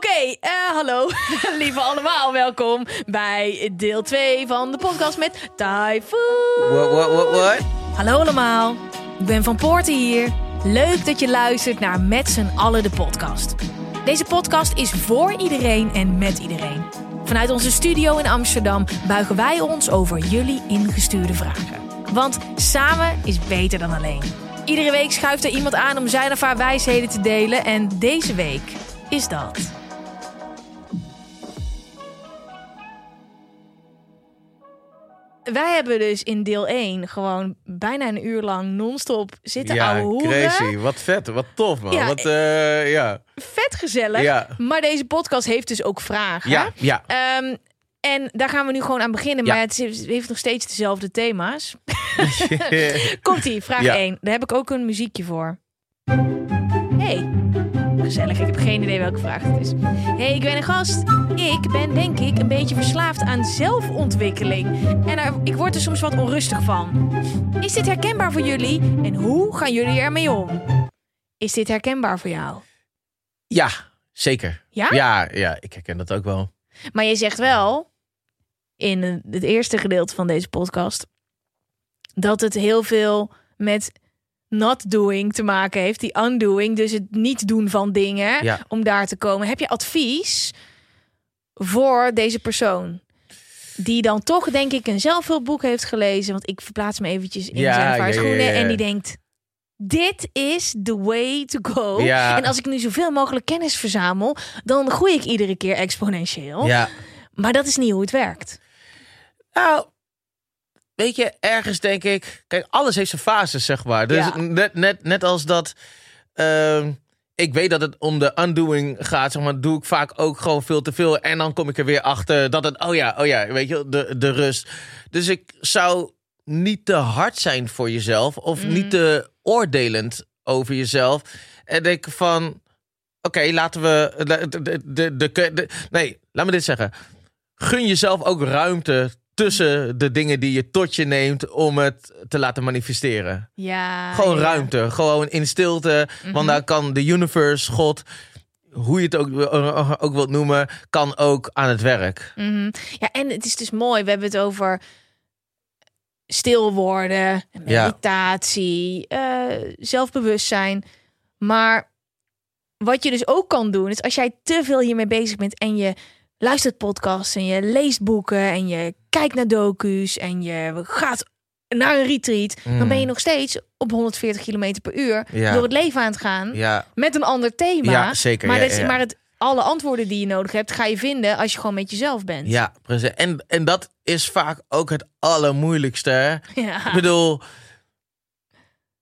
Oké, eh, hallo lieve allemaal. Welkom bij deel 2 van de podcast met Typhoon. What, what, what, what? Hallo allemaal, ik ben Van Poorten hier. Leuk dat je luistert naar Met z'n allen de podcast. Deze podcast is voor iedereen en met iedereen. Vanuit onze studio in Amsterdam buigen wij ons over jullie ingestuurde vragen. Want samen is beter dan alleen. Iedere week schuift er iemand aan om zijn of haar wijsheden te delen. En deze week is dat. Wij hebben dus in deel 1 gewoon bijna een uur lang non-stop zitten Ja, ouwe hoeren. crazy. Wat vet. Wat tof, man. Ja, wat, eh, ja. Vet gezellig. Ja. Maar deze podcast heeft dus ook vragen. Ja, ja. Ehm, en daar gaan we nu gewoon aan beginnen. Ja. Maar het heeft nog steeds dezelfde thema's. Komt ie, vraag Ja. 1. Daar heb ik ook een muziekje voor. Hey, gezellig. Ik heb geen idee welke vraag het is. Hey, ik ben een gast. Ik ben denk ik een beetje verslaafd aan zelfontwikkeling. En er- ik word er soms wat onrustig van. Is dit herkenbaar voor jullie? En hoe gaan jullie ermee om? Is dit herkenbaar voor jou? ja, zeker. Ja? Ja, ja, ik herken dat ook wel. Maar je zegt wel in het eerste gedeelte van deze podcast dat het heel veel met not doing te maken heeft, die undoing, dus het niet doen van dingen Ja. om daar te komen. Heb je advies voor deze persoon? Die dan toch, denk ik, een zelfhulpboek heeft gelezen. Want ik verplaats me eventjes in Ja, zijn ja, of haar ja, schoenen. ja, ja. En die denkt, dit is the way to go. Ja. En als ik nu zoveel mogelijk kennis verzamel, dan groei ik iedere keer exponentieel. Ja. Maar dat is niet hoe het werkt. Nou, weet je, ergens denk ik... Kijk, alles heeft zijn fases, zeg maar. Dus Ja. net, net, net als dat... ehm, ik weet dat het om de undoing gaat, zeg maar, doe ik vaak ook gewoon veel te veel. En dan kom ik er weer achter dat het, oh ja, oh ja, weet je, de, de rust. Dus ik zou niet te hard zijn voor jezelf of Mhm. niet te oordelend over jezelf. En denk van, oké, laten we, de, de, de, de- nee, laat me dit zeggen. Gun jezelf ook ruimte tussen de dingen die je tot je neemt om het te laten manifesteren. Ja. Gewoon ja. ruimte, gewoon in stilte. Want daar kan de universe, God, hoe je het ook, eh, ook wilt noemen, kan ook aan het werk. Mhm. Ja, en het is dus mooi. We hebben het over stil worden, Ja. meditatie, eh, zelfbewustzijn. Maar wat je dus ook kan doen, is als jij te veel hiermee bezig bent en je luistert podcasts en je leest boeken en je kijkt naar docu's en je gaat naar een retreat, dan ben je nog steeds op 140 km per uur Mm. Ja. door het leven aan het gaan Ja, met een ander thema. Ja, zeker. Maar, dat is- maar het, alle antwoorden die je nodig hebt, ga je vinden als je gewoon met jezelf bent. ja, precies. En, en dat is vaak ook het allermoeilijkste. Ik bedoel,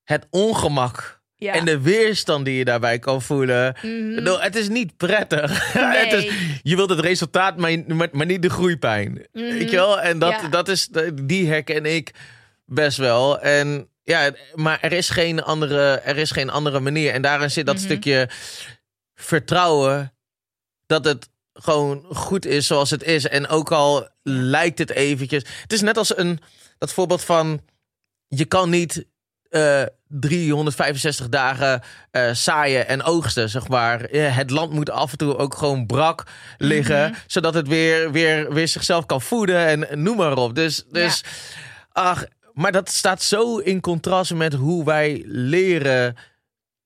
het ongemak Ja. en de weerstand die je daarbij kan voelen. Mhm. Het is niet prettig. Nee. het is, je wilt het resultaat, maar, maar, maar niet de groeipijn. Weet je wel? En dat. Ja. dat is, die herken ik best wel. En ja, maar er is geen andere, er is geen andere manier. En daarin zit dat Mhm. stukje vertrouwen dat het gewoon goed is zoals het is. En ook al lijkt het eventjes. Het is net als een dat voorbeeld van je kan niet eh 365 dagen eh, zaaien en oogsten, zeg maar. Eh, Het land moet af en toe ook gewoon brak liggen, zodat het weer, weer, weer zichzelf kan voeden en noem maar op. Dus, dus ach, maar dat staat zo in contrast met hoe wij leren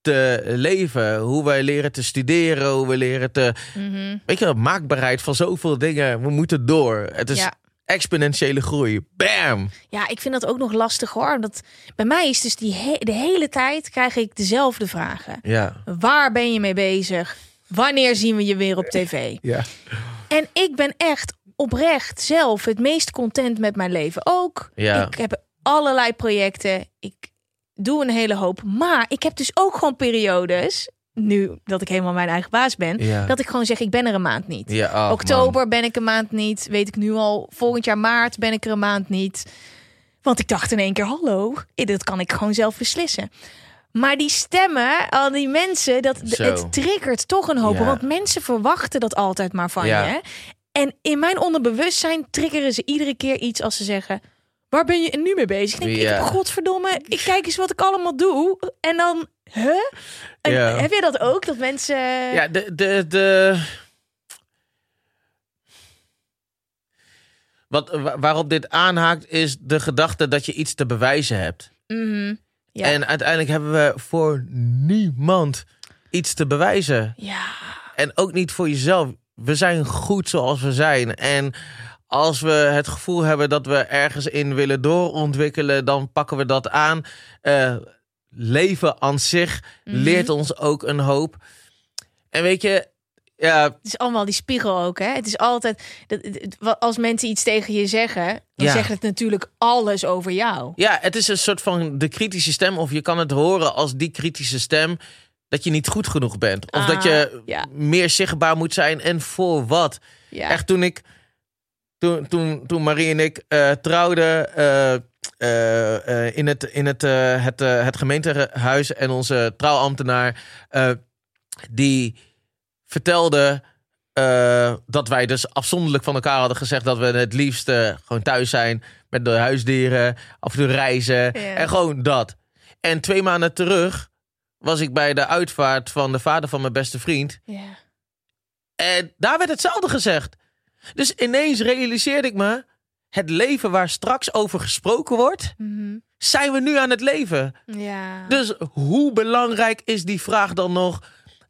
te leven, hoe wij leren te studeren, hoe we leren te, Mhm. weet je, maakbaarheid van zoveel dingen. We moeten door. Het is Ja. Exponentiële groei. Bam! Ja, ik vind dat ook nog lastig hoor. Dat, bij mij is dus die he- de hele tijd krijg ik dezelfde vragen. Ja. Waar ben je mee bezig? Wanneer zien we je weer op tv? Ja. En ik ben echt oprecht zelf het meest content met mijn leven ook. Ja. Ik heb allerlei projecten. Ik doe een hele hoop. Maar ik heb dus ook gewoon periodes nu dat ik helemaal mijn eigen baas ben, Ja. dat ik gewoon zeg, ik ben er een maand niet. Ja, ach, Oktober ben ik een maand niet. Weet ik nu al. Volgend jaar maart ben ik er een maand niet. Want ik dacht in één keer, hallo, eh, dat kan ik gewoon zelf beslissen. Maar die stemmen, al die mensen, dat, Zo. het triggert toch een hoop. Ja. Want mensen verwachten dat altijd maar van je. En in mijn onderbewustzijn triggeren ze iedere keer iets als ze zeggen... Waar ben je nu mee bezig? Ik denk, ik, godverdomme, ik kijk eens wat ik allemaal doe. En dan, huh? En Ja. Heb je dat ook? Dat mensen... Ja, de, de, de... Wat, wa- waarop dit aanhaakt is de gedachte dat je iets te bewijzen hebt. Mhm. Ja. En uiteindelijk hebben we voor niemand iets te bewijzen. ja. En ook niet voor jezelf. We zijn goed zoals we zijn. En als we het gevoel hebben dat we ergens in willen doorontwikkelen, dan pakken we dat aan. Eh, leven aan zich Mhm. leert ons ook een hoop. En weet je, ja, Het is allemaal die spiegel ook, hè? Het is altijd dat, als mensen iets tegen je zeggen, dan Ja. zegt het natuurlijk alles over jou. ja, het is een soort van de kritische stem. Of je kan het horen als die kritische stem dat je niet goed genoeg bent. Of Ah, dat je ja. meer zichtbaar moet zijn. En voor wat? Ja. Echt toen ik, toen, toen, toen Marie en ik eh, trouwden eh, in, het, in het, eh, het, eh, het gemeentehuis en onze trouwambtenaar, eh, die vertelde eh, dat wij dus afzonderlijk van elkaar hadden gezegd dat we het liefst eh, gewoon thuis zijn met de huisdieren, af en toe reizen en gewoon dat. En twee maanden terug was ik bij de uitvaart van de vader van mijn beste vriend. En daar werd hetzelfde gezegd. Dus ineens realiseerde ik me, het leven waar straks over gesproken wordt, Mhm. zijn we nu aan het leven. ja. Dus hoe belangrijk is die vraag dan nog?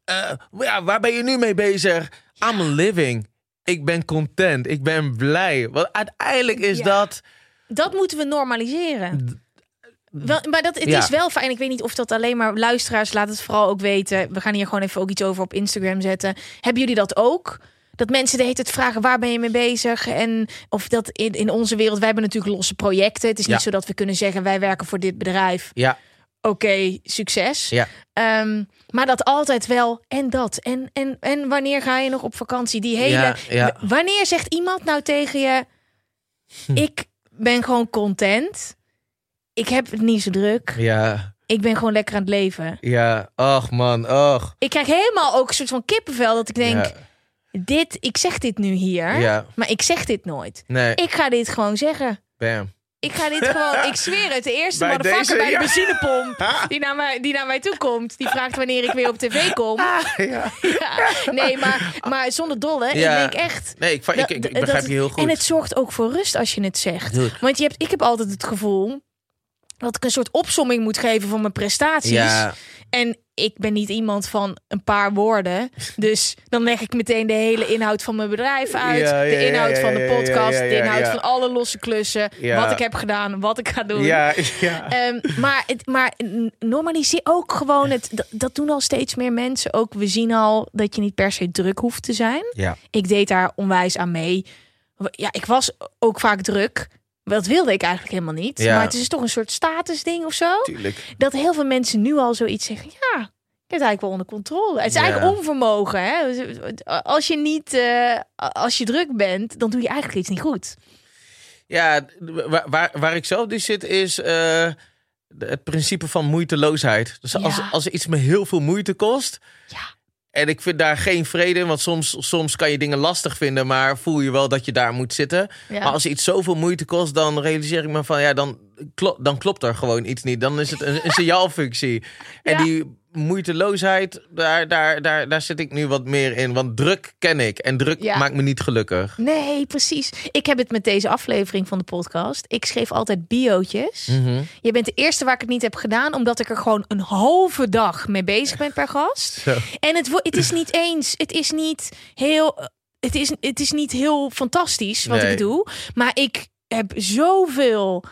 Eh, ja, waar ben je nu mee bezig? I'm living. Ik ben content. Ik ben blij. Want uiteindelijk is Ja. dat. Dat moeten we normaliseren. Wel, maar dat, het Ja. is wel fijn. Ik weet niet of dat alleen maar luisteraars, laat het vooral ook weten. We gaan hier gewoon even ook iets over op Instagram zetten. Hebben jullie dat ook? Dat mensen de hele tijd vragen waar ben je mee bezig? En of dat in, in onze wereld, wij hebben natuurlijk losse projecten. Het is Ja. niet zo dat we kunnen zeggen wij werken voor dit bedrijf. Ja, Oké, succes. ja. Ehm, maar dat altijd wel en dat. En, en, en wanneer ga je nog op vakantie? Die hele. Ja, ja. W- Wanneer zegt iemand nou tegen je: Ik ben gewoon content. Ik heb het niet zo druk. Ja, Ik ben gewoon lekker aan het leven. ja. Och man, och. Ik krijg helemaal ook een soort van kippenvel dat ik denk: Ja, Dit, ik zeg dit nu hier, ja. maar ik zeg dit nooit. Nee, Ik ga dit gewoon zeggen. bam. Ik ga dit gewoon, ik zweer het. De eerste Bij motherfucker deze, bij de ja. benzinepomp die naar, mij, die naar mij toe komt, die vraagt wanneer ik weer op tv kom. Ja. Ja, nee, maar, maar zonder dolle. Ja. Ik denk echt. Nee, ik, ik, ik, ik dat- begrijp je heel goed. En het zorgt ook voor rust als je het zegt. Want je hebt, ik heb altijd het gevoel dat ik een soort opsomming moet geven van mijn prestaties. Ja, En ik ben niet iemand van een paar woorden. Dus dan leg ik meteen de hele inhoud van mijn bedrijf uit. Ja, ja, de inhoud ja, van de podcast. de inhoud van alle losse klussen. Ja. Wat ik heb gedaan, wat ik ga doen. ja. Ehm, maar, het, maar normaliseer ook gewoon het. Dat, dat doen al steeds meer mensen. Ook we zien al dat je niet per se druk hoeft te zijn. Ja. Ik deed daar onwijs aan mee. Ja, ik was ook vaak druk. Dat wilde ik eigenlijk helemaal niet. Ja. Maar het is toch een soort statusding of zo. Tuurlijk. Dat heel veel mensen nu al zoiets zeggen. Ja, ik heb het eigenlijk wel onder controle. Het is Ja. eigenlijk onvermogen. Hè? Als je niet, eh, als je druk bent, dan doe je eigenlijk iets niet goed. Ja, waar, waar, waar ik zelf dus zit is eh, het principe van moeiteloosheid. Dus als, als iets me heel veel moeite kost Ja. En ik vind daar geen vrede in, want soms, soms kan je dingen lastig vinden, maar voel je wel dat je daar moet zitten. Ja. Maar als iets zoveel moeite kost, dan realiseer ik me van ja, dan, klo- dan klopt er gewoon iets niet. Dan is het een, een signaalfunctie. En Ja. die moeiteloosheid, daar, daar, daar, daar zit ik nu wat meer in. Want druk ken ik en druk Ja. maakt me niet gelukkig. Nee, precies. Ik heb het met deze aflevering van de podcast. Ik schreef altijd biootjes. Mhm. Je bent de eerste waar ik het niet heb gedaan, omdat ik er gewoon een halve dag mee bezig ben per gast. Zo. En het, het is niet eens, het is niet heel, het is, het is niet heel fantastisch wat Nee. ik doe, maar ik heb zoveel.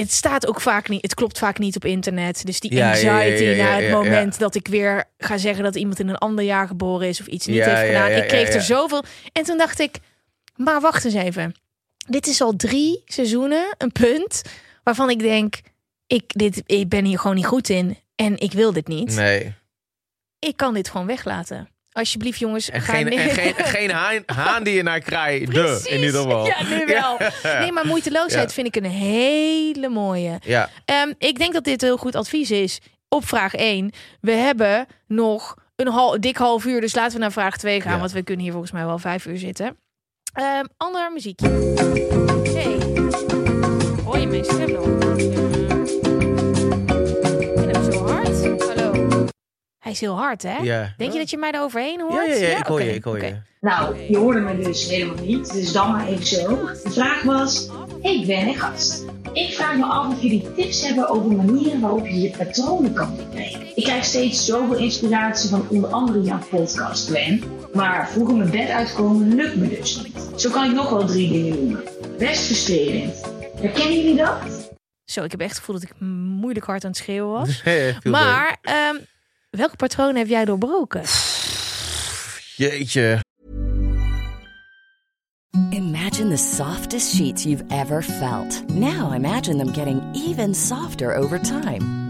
Het staat ook vaak niet, het klopt vaak niet op internet. Dus die Ja, anxiety ja, ja, naar het moment dat ik weer ga zeggen dat iemand in een ander jaar geboren is of iets niet Ja, heeft gedaan. ik kreeg er zoveel. En toen dacht ik, maar wacht eens even. Dit is al drie seizoenen een punt waarvan ik denk, ik, dit, ik ben hier gewoon niet goed in en ik wil dit niet. Nee. ik kan dit gewoon weglaten. Alsjeblieft, jongens. En ga geen, en geen, geen haan, haan die je naar krijgt. De, in ieder geval. Ja, nu wel. Nee, maar moeiteloosheid Ja. vind ik een hele mooie. Ja. Ehm, ik denk dat dit heel goed advies is. Op vraag 1. We hebben nog een hal, dik half uur. Dus laten we naar vraag 2 gaan. Ja. Want we kunnen hier volgens mij wel vijf uur zitten. Ehm ander muziekje. Hey. Hoor je mijn stem nog? Hij is heel hard, hè? Ja. Denk je dat je mij er overheen hoort? Ja, ja, ja, ik hoor je, ik hoor je. Nou, je hoorde me dus helemaal niet, dus dan maar even zo. De vraag was, hey Ben en gast. Ik vraag me af of jullie tips hebben over manieren waarop je je patronen kan doorbreken. Ik krijg steeds zoveel inspiratie van onder andere jouw podcast, Gwen. Maar vroeg om mijn bed uitkomen lukt me dus niet. Zo kan ik nog wel drie dingen noemen. Best frustrerend. Herkennen jullie dat? Zo, ik heb echt het gevoel dat ik moeilijk hard aan het schreeuwen was. Maar ehm, welke patroon heb jij doorbroken? Jeetje. Imagine the softest sheets you've ever felt. Now imagine them getting even softer over time.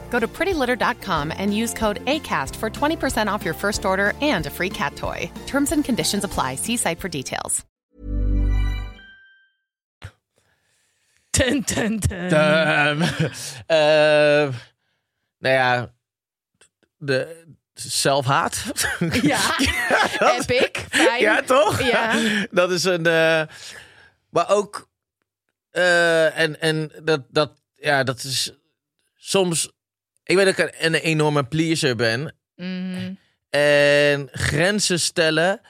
Go to prettylitter.com and use code ACAST for 20% off your first order and a free cat toy. Terms and conditions apply. See site for details. Ten, ten, ten. Ehm, eh, nou ja, de zelfhaat. Ja, epic. Fijn. Ja, toch? Ja. Dat is een. eh, maar ook. eh, en en dat, dat, ja, dat is soms. Ik weet dat ik een, een enorme pleaser ben. Mhm. En grenzen stellen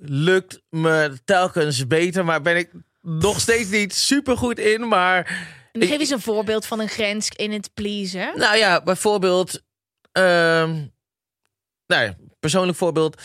lukt me telkens beter, maar ben ik nog steeds niet super goed in. Maar Geef eens een voorbeeld van een grens in het pleasen. Nou ja, bijvoorbeeld. ehm nou ja, persoonlijk voorbeeld.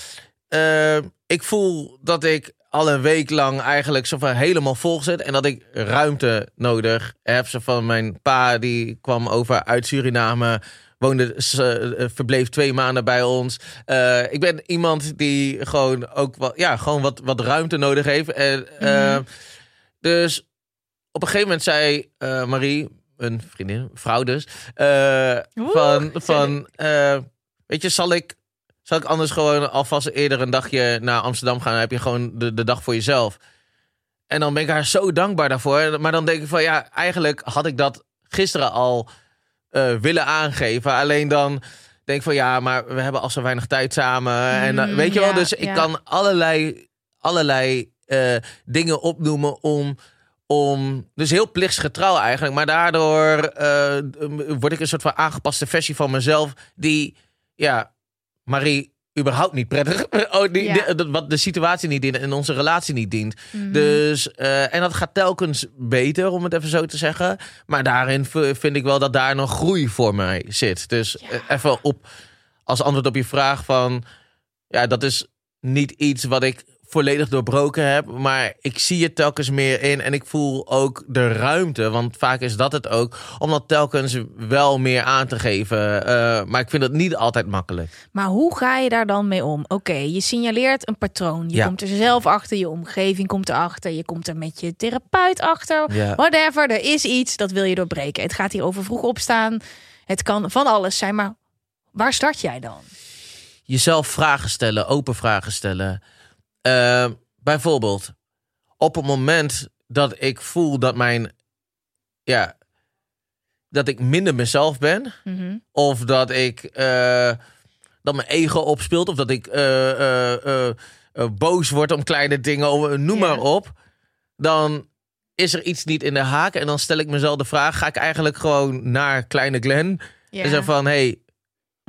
Ehm, ik voel dat ik al een week lang eigenlijk zo van helemaal vol zit. En dat ik ruimte nodig heb. Zo van mijn pa, die kwam over uit Suriname. Woonde, s- eh, verbleef twee maanden bij ons. Eh, ik ben iemand die gewoon ook wat, ja, gewoon wat, wat ruimte nodig heeft. En, eh, Dus op een gegeven moment zei Marie, een vriendin, vrouw dus, Oeh, van, van weet je, zal ik, zal ik anders gewoon alvast eerder een dagje naar Amsterdam gaan? Dan heb je gewoon de, de dag voor jezelf. En dan ben ik haar zo dankbaar daarvoor. Maar dan denk ik van, ja, eigenlijk had ik dat gisteren al eh, willen aangeven. Alleen dan denk ik van, ja, maar we hebben al zo weinig tijd samen. en Mm, weet je wel, ja, dus ik kan allerlei, allerlei eh, dingen opnoemen om om. Dus heel plichtsgetrouw eigenlijk. Maar daardoor eh, word ik een soort van aangepaste versie van mezelf. Die, ja, Marie überhaupt niet prettig. Oh, die, Ja. wat de situatie niet dient en onze relatie niet dient. Mhm. Dus, eh, en dat gaat telkens beter, om het even zo te zeggen. Maar daarin vind ik wel dat daar nog groei voor mij zit. Dus eh, even op, als antwoord op je vraag van... Ja, dat is niet iets wat ik volledig doorbroken heb. Maar ik zie het telkens meer in. En ik voel ook de ruimte. Want vaak is dat het ook. Om dat telkens wel meer aan te geven. Eh, maar ik vind het niet altijd makkelijk. Maar hoe ga je daar dan mee om? Oké, je signaleert een patroon. Je Ja. komt er zelf achter, je omgeving komt erachter. Je komt er met je therapeut achter. Ja. Whatever, er is iets, dat wil je doorbreken. Het gaat hier over vroeg opstaan. Het kan van alles zijn, maar waar start jij dan? Jezelf vragen stellen. Open vragen stellen. Eh, bijvoorbeeld. Op het moment dat ik voel dat mijn... Ja... Dat ik minder mezelf ben. Mhm. Of dat ik eh, dat mijn ego opspeelt. Of dat ik eh, eh, boos word om kleine dingen. Noem maar op. Dan is er iets niet in de haak? En dan stel ik mezelf de vraag, ga ik eigenlijk gewoon naar kleine Glenn Ja. en zo van, hey,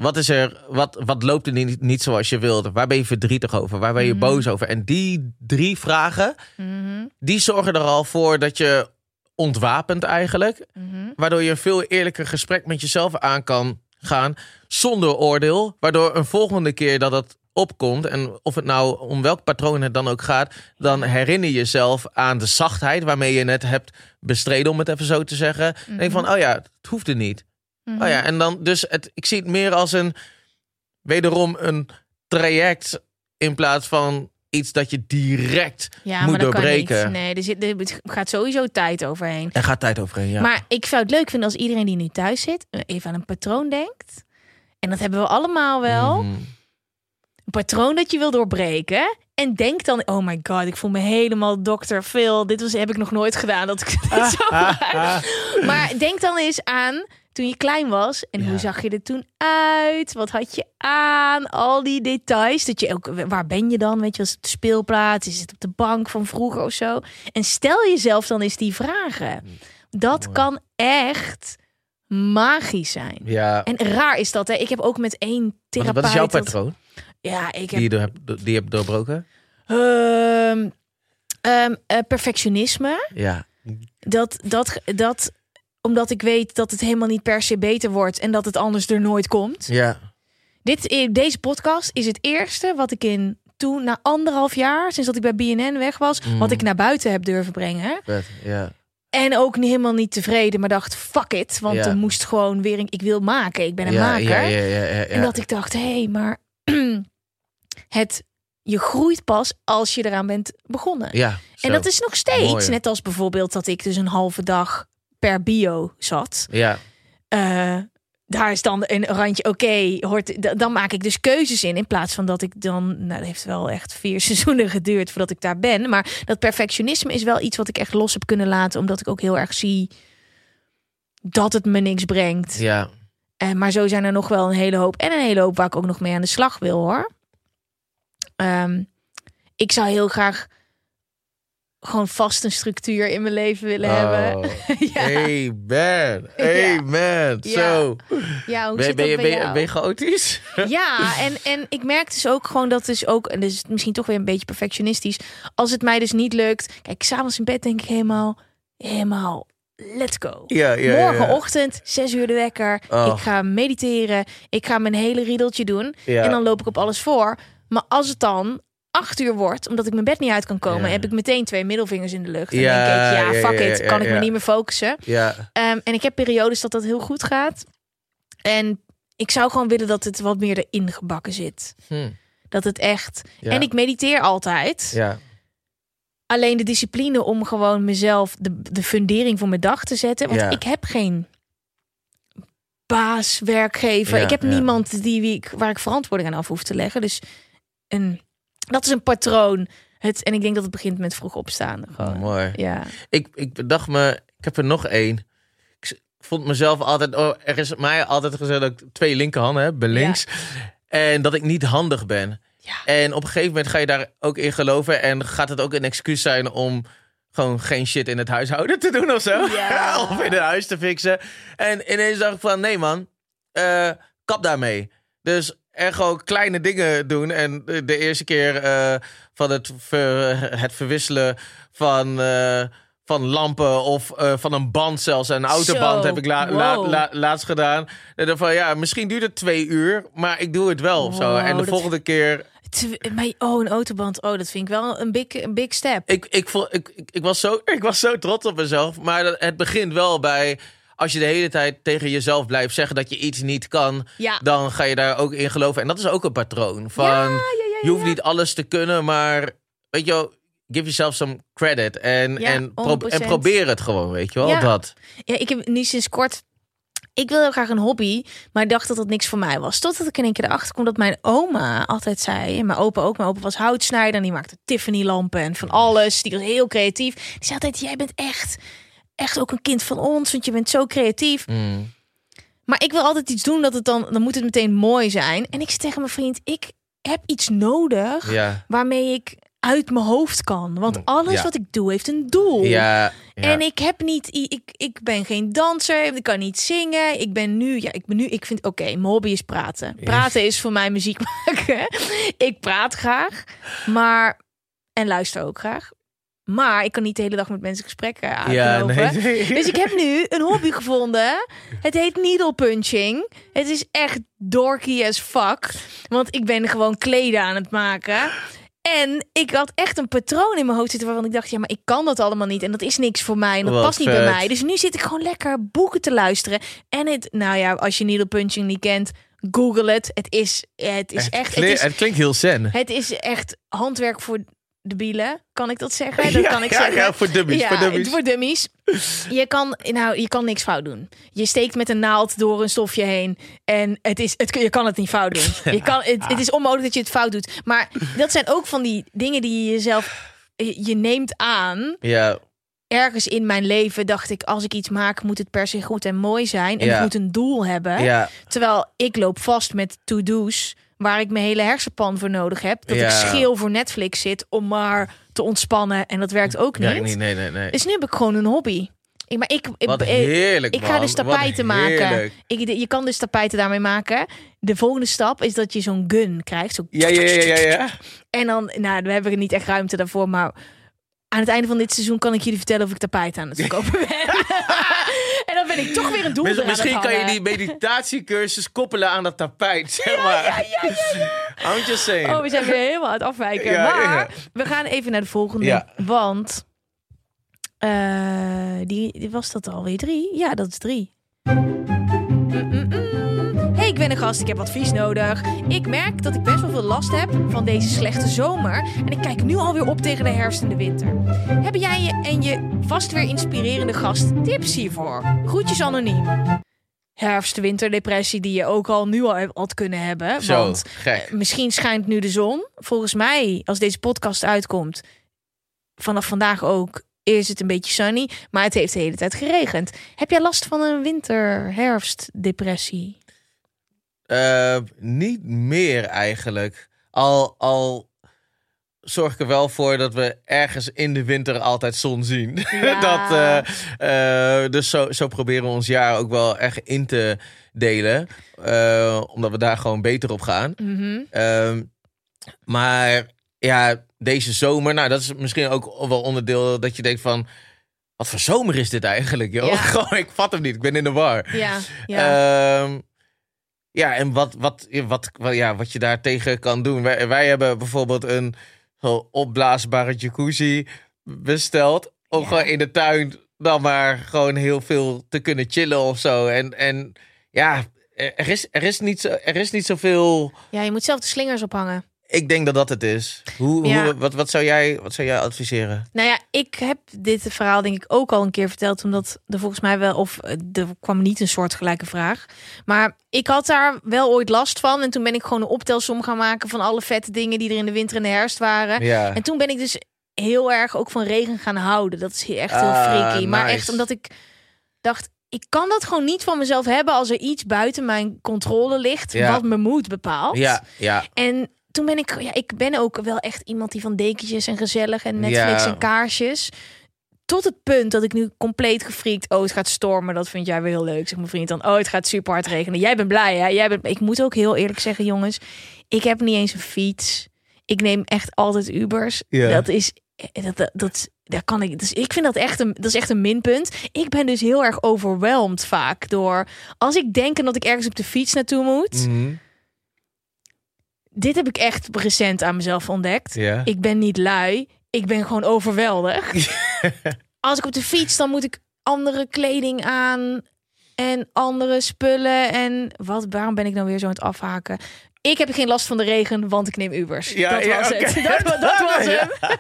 wat is er, wat, wat loopt er niet, niet zoals je wilde? Waar ben je verdrietig over? Waar ben je Mhm. boos over? En die drie vragen, Mhm, die zorgen er al voor dat je ontwapent eigenlijk. mhm. Waardoor je een veel eerlijker gesprek met jezelf aan kan gaan. Zonder oordeel. Waardoor een volgende keer dat het opkomt. En of het nou om welk patroon het dan ook gaat. Dan herinner je jezelf aan de zachtheid waarmee je het hebt bestreden. Om het even zo te zeggen. Denk van, oh ja, het hoefde niet. Oh ja, en dan dus het, ik zie het meer als een wederom een traject in plaats van iets dat je direct Ja, moet maar dat doorbreken. kan niet. Nee, er, zit, er gaat sowieso tijd overheen. Er gaat tijd overheen, ja. Maar ik zou het leuk vinden als iedereen die nu thuis zit... eh, even aan een patroon denkt. En dat hebben we allemaal wel. Mhm. Een patroon dat je wil doorbreken. En denk dan, oh my god, ik voel me helemaal dokter Phil. Dit was, heb ik nog nooit gedaan. Dat ik dit zo. Maar denk dan eens aan toen je klein was. En hoe zag je er toen uit? Wat had je aan? Al die details. Dat je ook, waar ben je dan? Weet je, was het de speelplaats? Is het op de bank van vroeger of zo? En stel jezelf dan eens die vragen. Dat kan echt magisch zijn. Ja, En raar is dat, hè? Ik heb ook met één therapeut... wat is jouw dat- patroon Ja, ik die heb je, door, hebt- die je hebt doorbroken? Ehm, ehm, eh, perfectionisme. Ja. Dat, dat, dat, omdat ik weet dat het helemaal niet per se beter wordt en dat het anders er nooit komt. Ja. Dit, deze podcast is het eerste wat ik in toen, na anderhalf jaar, sinds dat ik bij BNN weg was, Mm. wat ik naar buiten heb durven brengen. Ja. En ook niet, helemaal niet tevreden, maar dacht, fuck it. Want Ja. er moest gewoon weer, ik wil maken, ik ben een ja, maker. Ja. En dat ik dacht, hé, hey, maar het, je groeit pas als je eraan bent begonnen. Ja, zo. En dat is nog steeds, Mooi. net als bijvoorbeeld dat ik dus een halve dag per bio zat. Ja, Eh, daar is dan een randje, oké, hoort. dan maak ik dus keuzes in. In plaats van dat ik dan, nou, dat heeft wel echt vier seizoenen geduurd voordat ik daar ben. Maar dat perfectionisme is wel iets wat ik echt los heb kunnen laten, omdat ik ook heel erg zie dat het me niks brengt. ja. Eh, maar zo zijn er nog wel een hele hoop. En een hele hoop waar ik ook nog mee aan de slag wil hoor. Ehm, ik zou heel graag gewoon vast een structuur in mijn leven willen hebben. Oh. ja. Amen. Amen. Ja. Zo. ja, hoe Ben, zit ben, je, ben, je, jou? ben je chaotisch? Ja, en, en ik merk dus ook gewoon dat dus ook, en dus is misschien toch weer een beetje perfectionistisch, als het mij dus niet lukt, kijk, s'avonds in bed denk ik helemaal, helemaal, let's go. Ja, ja, ja, ja. Morgenochtend, zes uur de wekker, Oh. ik ga mediteren, ik ga mijn hele riedeltje doen en dan loop ik op alles voor. Maar als het dan acht uur wordt, omdat ik mijn bed niet uit kan komen, Ja. heb ik meteen twee middelvingers in de lucht. En Ja, denk ik, ja, fuck it, kan ik me niet meer focussen. Ja. Ehm, en ik heb periodes dat dat heel goed gaat. En ik zou gewoon willen dat het wat meer erin gebakken zit. Hm. Dat het echt. En ik mediteer altijd. Ja. Alleen de discipline om gewoon mezelf de, de fundering voor mijn dag te zetten. Want ik heb geen baas, werkgever. Ik heb niemand die, wie ik, waar ik verantwoording aan af hoef te leggen. Dus een, dat is een patroon. Het, en ik denk dat het begint met vroeg opstaan. Gewoon. Mooi. Ja. Ik, ik bedacht me, ik heb er nog één. Ik vond mezelf altijd, oh, er is mij altijd gezegd dat ik twee linkerhanden heb, bij links. En dat ik niet handig ben. Ja. En op een gegeven moment ga je daar ook in geloven. En gaat het ook een excuus zijn om gewoon geen shit in het huishouden te doen of zo. Ja. of in het huis te fixen. En ineens dacht ik van, nee man, eh, kap daarmee. Dus er gewoon kleine dingen doen. En de, eerste keer eh, van het, ver- het verwisselen van, eh, van lampen of eh, van een band zelfs. Een autoband Zo, heb ik la, la- wow. la- laatst gedaan. En dan van, ja, misschien duurt het twee uur, maar ik doe het wel of zo. Wow, En de volgende keer... Maar, oh, een autoband. Oh, dat vind ik wel een big, een big step. Ik, ik, ik, ik, ik, was zo, ik was zo trots op mezelf. Maar het begint wel bij... Als je de hele tijd tegen jezelf blijft zeggen dat je iets niet kan... Ja. dan ga je daar ook in geloven. En dat is ook een patroon. Van, Ja, ja, ja, je hoeft niet alles te kunnen, maar... Weet je wel, give yourself some credit. En, en, pro- 100%. en probeer het gewoon, weet je wel. Dat. Ja, ik heb nu sinds kort. Ik wil heel graag een hobby, maar ik dacht dat dat niks voor mij was. Totdat ik in één keer erachter kwam dat mijn oma altijd zei, en mijn opa ook, mijn opa was houtsnijder en die maakte Tiffany lampen en van alles. Die was heel creatief. Die zei altijd, jij bent echt, echt ook een kind van ons, want je bent zo creatief. Mm. Maar ik wil altijd iets doen dat het dan, dan moet het meteen mooi zijn. En ik zei tegen mijn vriend, ik heb iets nodig Ja. waarmee ik uit mijn hoofd kan. Want alles Mm, ja. wat ik doe heeft een doel. Ja, ja. En ik heb niet, ik, ik ben geen danser, ik kan niet zingen. Ik ben nu, ja, ik ben nu, ik vind, oké, mijn hobby is praten. Praten is voor mij muziek maken. ik praat graag, maar, en luister ook graag. Maar ik kan niet de hele dag met mensen gesprekken ja, aanlopen. nee. Dus ik heb nu een hobby gevonden. Het heet needle punching. Het is echt dorky as fuck. Want ik ben gewoon kleden aan het maken. En ik had echt een patroon in mijn hoofd zitten waarvan ik dacht, ja, maar ik kan dat allemaal niet. En dat is niks voor mij. En dat Wat past niet bij mij. Dus nu zit ik gewoon lekker boeken te luisteren. En het, nou ja, als je needle punching niet kent, google het. Het is, het is Het echt, het is, het klinkt heel zen. het is echt handwerk voor de bielen. Kan ik dat zeggen? Dat Ja, kan ik ja, zeggen. ja, voor dummies, voor dummies. voor dummies. Je kan, nou, je kan niks fout doen. Je steekt met een naald door een stofje heen. En het is, het, je kan het niet fout doen. Je kan, het, het is onmogelijk dat je het fout doet. Maar dat zijn ook van die dingen die je jezelf... Je je neemt aan. Ja, Ergens in mijn leven dacht ik... als ik iets maak, moet het per se goed en mooi zijn. En Ja. het moet een doel hebben. ja, Terwijl ik loop vast met to-do's waar ik mijn hele hersenpan voor nodig heb. Dat Ja. ik scheel voor Netflix zit om maar te ontspannen. En dat werkt ook niet. ja nee, nee, nee. nee. Dus nu heb ik gewoon een hobby. Ik, maar ik, ik, Wat ik- heerlijk, ik ga dus tapijten maken. Ik, je kan dus tapijten daarmee maken. De volgende stap is dat je zo'n gun krijgt. Zo Ja, ja, ja, ja, ja. En dan, nou, we hebben niet echt ruimte daarvoor. Maar aan het einde van dit seizoen kan ik jullie vertellen of ik tapijten aan het verkopen ben. en dan ben ik toch weer een doel. Misschien kan je die meditatiecursus koppelen aan dat tapijt, zeg maar. Ja, ja, ja, I'm just saying. Oh, we zijn weer helemaal aan het afwijken. Ja, maar we gaan even naar de volgende. Want eh, die, die was dat alweer drie? Ja, dat is drie. Gast, ik heb advies nodig. Ik merk dat ik best wel veel last heb van deze slechte zomer. En ik kijk nu alweer op tegen de herfst en de winter. Hebben jij je en je vast weer inspirerende gast tips hiervoor? Groetjes anoniem. Herfst-winterdepressie die je ook al nu al had kunnen hebben. Zo, Want gek. eh, misschien schijnt nu de zon. Volgens mij, als deze podcast uitkomt, vanaf vandaag ook, is het een beetje sunny. Maar het heeft de hele tijd geregend. Heb jij last van een winter-herfst-depressie? Eh, niet meer eigenlijk. Al, al zorg ik er wel voor dat we ergens in de winter altijd zon zien. Ja. dat, eh, eh, dus zo, zo proberen we ons jaar ook wel echt in te delen. Eh, omdat we daar gewoon beter op gaan. Mhm. Ehm, maar ja, deze zomer, nou dat is misschien ook wel onderdeel dat je denkt van... Wat voor zomer is dit eigenlijk, joh? Ja. Gewoon, ik vat hem niet, ik ben in de war. Ja, ja. Ehm, ja, en wat, wat, wat, wat, ja, wat je daar tegen kan doen. Wij, wij hebben bijvoorbeeld een zo opblaasbare jacuzzi besteld. Om Ja. gewoon in de tuin dan maar gewoon heel veel te kunnen chillen of zo. En, en ja, er is, er, is niet zo, er is niet zoveel... ja, je moet zelf de slingers ophangen. Ik denk dat dat het is. Hoe, Ja. hoe, wat, wat, zou jij, wat zou jij adviseren? Nou ja, ik heb dit verhaal denk ik ook al een keer verteld. Omdat er volgens mij wel, of eh, er kwam niet een soortgelijke vraag. Maar ik had daar wel ooit last van. En toen ben ik gewoon een optelsom gaan maken van alle vette dingen die er in de winter en de herfst waren. Ja. En toen ben ik dus heel erg ook van regen gaan houden. Dat is echt heel Ah, freaky. Maar echt omdat ik dacht, ik kan dat gewoon niet van mezelf hebben als er iets buiten mijn controle ligt. Ja. Wat mijn moed bepaalt. Ja, ja. En toen ben ik, ja, ik ben ook wel echt iemand die van dekentjes en gezellig en Netflix Ja. en kaarsjes. Tot het punt dat ik nu compleet gefriekt. Oh, het gaat stormen. Dat vind jij weer heel leuk. Zeg mijn vriend dan. Oh, het gaat super hard regenen. Jij bent blij, hè? Jij bent. Ik moet ook heel eerlijk zeggen, jongens. Ik heb niet eens een fiets. Ik neem echt altijd Ubers. Ja. Dat is. Dat, dat, dat, daar kan ik. Dus ik vind dat echt een. Dat is echt een minpunt. Ik ben dus heel erg overweldigd vaak door. Als ik denk dat ik ergens op de fiets naartoe moet. Mhm. Dit heb ik echt recent aan mezelf ontdekt. Ja. Ik ben niet lui. Ik ben gewoon overweldigd. Als ik op de fiets, dan moet ik andere kleding aan. En andere spullen. En wat, waarom ben ik nou weer zo aan het afhaken? Ik heb geen last van de regen, want ik neem Ubers. Ja, dat ja, was het. Dat, dat was Ja. hem.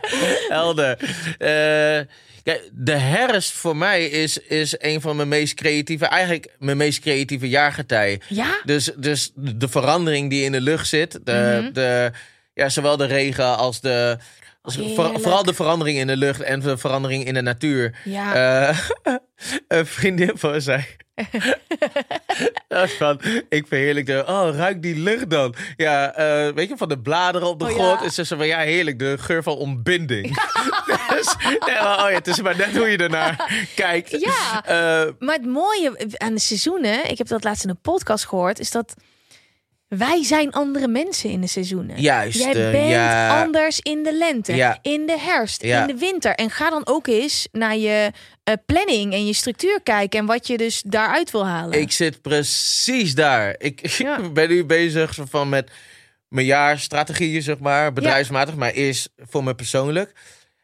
Helder. Eh, kijk, de herfst voor mij is, is een van mijn meest creatieve, eigenlijk mijn meest creatieve jaargetij. Ja? Dus, dus de verandering die in de lucht zit, de, Mhm. de, ja, zowel de regen als de. Heerlijk. vooral de verandering in de lucht en de verandering in de natuur. Ja. Eh, een vriendin van zei. dat van, ik verheerlijk de, oh, ruik die lucht dan. Ja, eh, weet je, van de bladeren op de Oh, grond. ja. Is ze van, ja, heerlijk, de geur van ontbinding. dus, maar, oh ja, het is maar net hoe je ernaar kijkt. Ja. Eh, Maar het mooie aan de seizoenen, ik heb dat laatst in een podcast gehoord, is dat wij zijn andere mensen in de seizoenen. Juist, Jij eh, bent ja. anders in de lente, Ja. in de herfst, Ja. in de winter. En ga dan ook eens naar je eh, planning en je structuur kijken en wat je dus daaruit wil halen. Ik zit precies daar. Ik, ben nu bezig van met mijn jaarstrategieën, zeg maar, bedrijfsmatig, maar eerst voor me persoonlijk.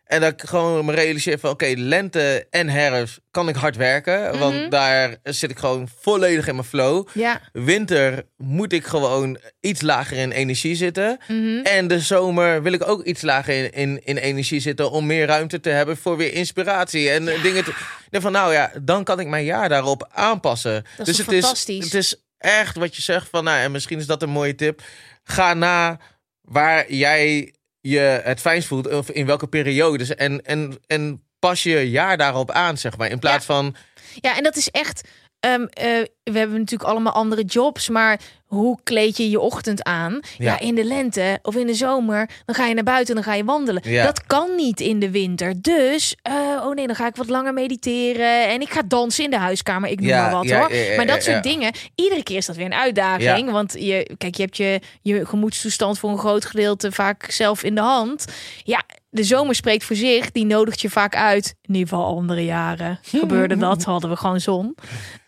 En dat ik gewoon me realiseer van, oké, lente en herfst kan ik hard werken, Mhm. want daar zit ik gewoon volledig in mijn flow. ja. Winter moet ik gewoon iets lager in energie zitten. Mhm. En de zomer wil ik ook iets lager in, in, in energie zitten om meer ruimte te hebben voor weer inspiratie en dingen te. Van nou ja, dan kan ik mijn jaar daarop aanpassen. Dat is dus het fantastisch? is, het is echt wat je zegt van nou, en misschien is dat een mooie tip. Ga na waar jij je het fijnst voelt of in welke periodes en, en, en pas je jaar daarop aan, zeg maar. In plaats van Ja, en dat is echt. Ehm, eh, we hebben natuurlijk allemaal andere jobs, maar hoe kleed je je ochtend aan? Ja. Ja. in de lente of in de zomer, dan ga je naar buiten en dan ga je wandelen. Ja. Dat kan niet in de winter. Dus, eh, oh nee, dan ga ik wat langer mediteren en ik ga dansen in de huiskamer. Ik noem Ja, maar wat hoor. maar dat soort dingen, iedere keer is dat weer een uitdaging. Want je, kijk, je hebt je, je gemoedstoestand voor een groot gedeelte vaak zelf in de hand. Ja, de zomer spreekt voor zich. Die nodigt je vaak uit. In ieder geval andere jaren gebeurde dat. Hadden we gewoon zon.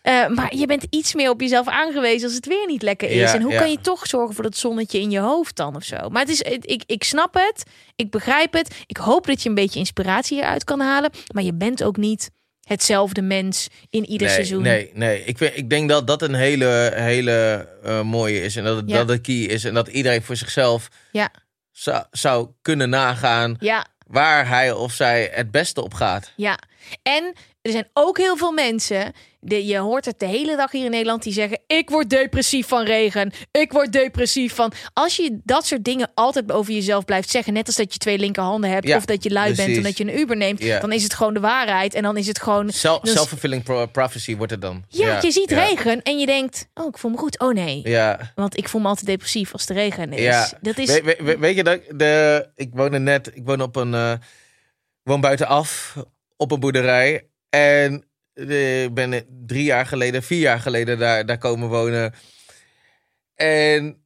Eh, maar je bent iets meer op jezelf aangewezen als het weer niet lekker is. Ja, en hoe ja. kan je toch zorgen voor dat zonnetje in je hoofd dan of zo? Maar het is, ik, ik snap het. Ik begrijp het. Ik hoop dat je een beetje inspiratie eruit kan halen. Maar je bent ook niet hetzelfde mens in ieder nee, seizoen. Nee, nee. Ik, vind- ik denk dat dat een hele, hele eh, mooie is. En dat het, Ja. dat de key is. En dat iedereen voor zichzelf Ja, zou, zou kunnen nagaan ja, waar hij of zij het beste op gaat. ja. En er zijn ook heel veel mensen. De, je hoort het de hele dag hier in Nederland die zeggen: Ik word depressief van regen. Ik word depressief van. Als je dat soort dingen altijd over jezelf blijft zeggen, net als dat je twee linkerhanden hebt, Ja, of dat je lui bent precies. omdat je een Uber neemt, Ja. dan is het gewoon de waarheid. En dan is het gewoon. Self- Dus- Self-fulfilling pro- prophecy wordt het dan. Ja, je ziet regen en je denkt: Oh, ik voel me goed. Oh nee. Ja. Want ik voel me altijd depressief als de regen is. Ja. Dat is. We- we- we- weet je dat de, ik woonde net, ik woon op een, eh woon buitenaf op een boerderij en ik ben drie jaar geleden, vier jaar geleden daar, daar komen wonen. En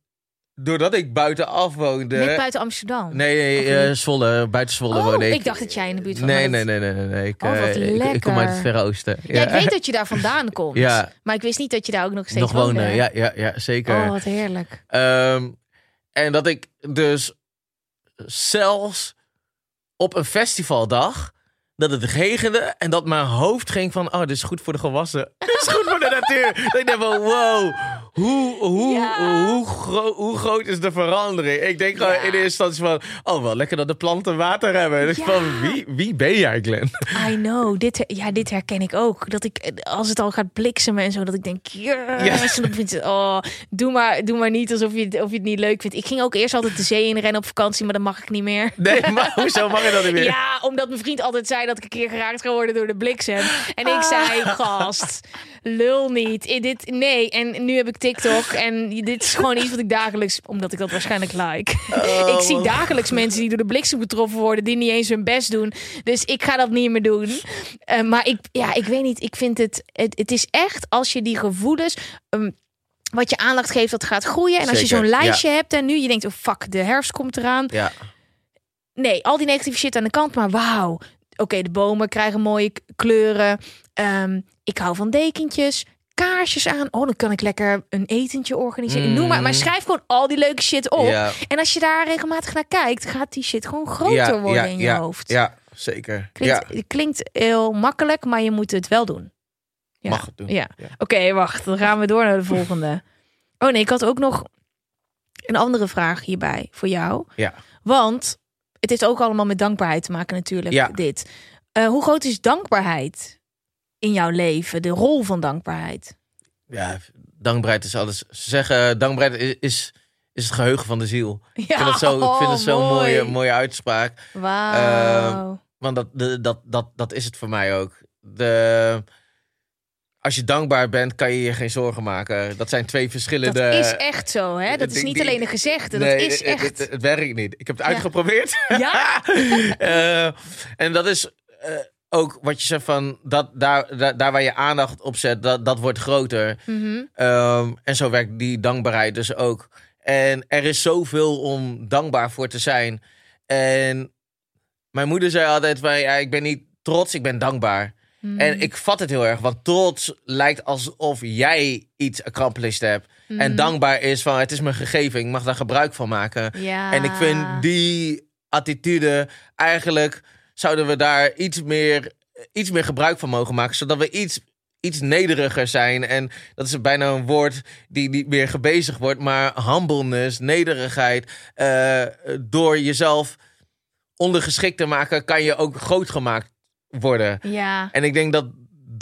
doordat ik buitenaf woonde. Net buiten Amsterdam. Nee, eh, niet? Zwolle, buiten Zwolle Oh, woonde ik. ik dacht dat jij in de buurt van Nee, nee, nee, nee, nee. nee. Ik, Oh, wat eh, ik, ik kom uit het. Verre Oosten. Ja, ik weet dat je daar vandaan komt. Ja. Maar ik wist niet dat je daar ook nog steeds nog woonde. Ja, ja, ja, zeker. Oh, wat heerlijk. Ehm, en dat ik dus zelfs op een festivaldag dat het regende en dat mijn hoofd ging van, oh, dit is goed voor de gewassen. Dit is goed voor de natuur. dat ik dacht van, wow, hoe, hoe, Ja. hoe, gro- hoe groot is de verandering? Ik denk gewoon Ja. in de instantie van, oh, wel lekker dat de planten water hebben. Ja. van, wie, wie ben jij, Glenn? I know. Dit, ja, dit herken ik ook. Dat ik, als het al gaat bliksemen en zo, dat ik denk, yes. Je, oh, doe maar, doe maar niet alsof je, het- of je het niet leuk vindt. Ik ging ook eerst altijd de zee in rennen op vakantie, maar dat mag ik niet meer. Nee, maar hoezo mag je dat niet meer? Ja, omdat mijn vriend altijd zei dat ik een keer geraakt ga worden door de bliksem. En Ah. ik zei, gast, lul niet. Eh, Dit, nee, en nu heb ik TikTok. En dit is gewoon iets wat ik dagelijks, omdat ik dat waarschijnlijk like. ik zie dagelijks mensen die door de bliksem getroffen worden, die niet eens hun best doen. Dus ik ga dat niet meer doen. Eh, maar ik, ja, ik weet niet, ik vind het, het, het is echt als je die gevoelens... ehm, wat je aandacht geeft, dat gaat groeien. En als je zo'n ja. lijstje hebt en nu je denkt, oh fuck, de herfst komt eraan Ja, nee, al die negatieve shit aan de kant, maar wauw. Oké, de bomen krijgen mooie kleuren. Ehm, ik hou van dekentjes. Kaarsjes aan. Oh, dan kan ik lekker een etentje organiseren. Noem maar. Maar schrijf gewoon al die leuke shit op. Mm. Ja. En als je daar regelmatig naar kijkt, gaat die shit gewoon groter ja, worden ja, in je ja, hoofd. Ja, zeker. Klinkt, ja, Het klinkt heel makkelijk, maar je moet het wel doen. Ja. mag het doen. Ja. Oké, wacht. Dan gaan we door naar de volgende. Oh nee, ik had ook nog een andere vraag hierbij voor jou. Ja. Want het heeft ook allemaal met dankbaarheid te maken natuurlijk, Ja. dit. Eh, hoe groot is dankbaarheid in jouw leven? De rol van dankbaarheid? Ja, dankbaarheid is alles. Ze zeggen, dankbaarheid is, is, is het geheugen van de ziel. Ja, Ik vind het zo, ik vind het zo'n mooi. mooie, mooie uitspraak. Wauw. Want dat, de, dat, dat, dat is het voor mij ook. De, als je dankbaar bent, kan je je geen zorgen maken. Dat zijn twee verschillende... Dat is echt zo, hè? Dat is niet alleen een gezegde, dat is echt... Het, het werkt niet. Ik heb het uitgeprobeerd. Ja? Eh, en dat is eh, ook wat je zegt van... Dat, daar, daar, daar waar je aandacht op zet, dat, dat wordt groter. Mhm. Ehm, en zo werkt die dankbaarheid dus ook. En er is zoveel om dankbaar voor te zijn. En mijn moeder zei altijd van... Ja, ik ben niet trots, ik ben dankbaar. Mhm. En ik vat het heel erg, want trots lijkt alsof jij iets accomplished hebt. Mhm. En dankbaar is van, het is me gegeven, ik mag daar gebruik van maken. Ja. En ik vind die attitude, eigenlijk zouden we daar iets meer, iets meer gebruik van mogen maken. Zodat we iets, iets nederiger zijn. En dat is bijna een woord die niet meer gebezigd wordt. Maar humbleness, nederigheid, eh, door jezelf ondergeschikt te maken, kan je ook groot gemaakt worden. Ja. En ik denk dat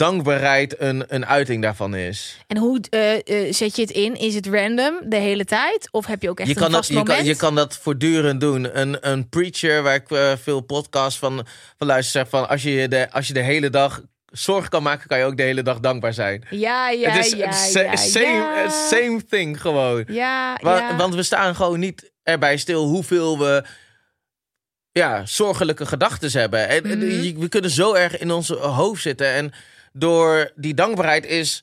dankbaarheid een, een uiting daarvan is. En hoe eh, eh, zet je het in? Is het random de hele tijd? Of heb je ook echt Je een kan, dat, vast je, moment? kan, je kan dat voortdurend doen. Een, een preacher, waar ik eh, veel podcasts van, van luister, zegt van als je, de, als je de hele dag zorg kan maken, kan je ook de hele dag dankbaar zijn. Ja, ja, het is ja, ja, same, ja. same thing gewoon. Ja, Wa- ja. Want we staan gewoon niet erbij stil hoeveel we ja, zorgelijke gedachten hebben. En, Mhm. je- we kunnen zo erg in ons hoofd zitten. En door die dankbaarheid is...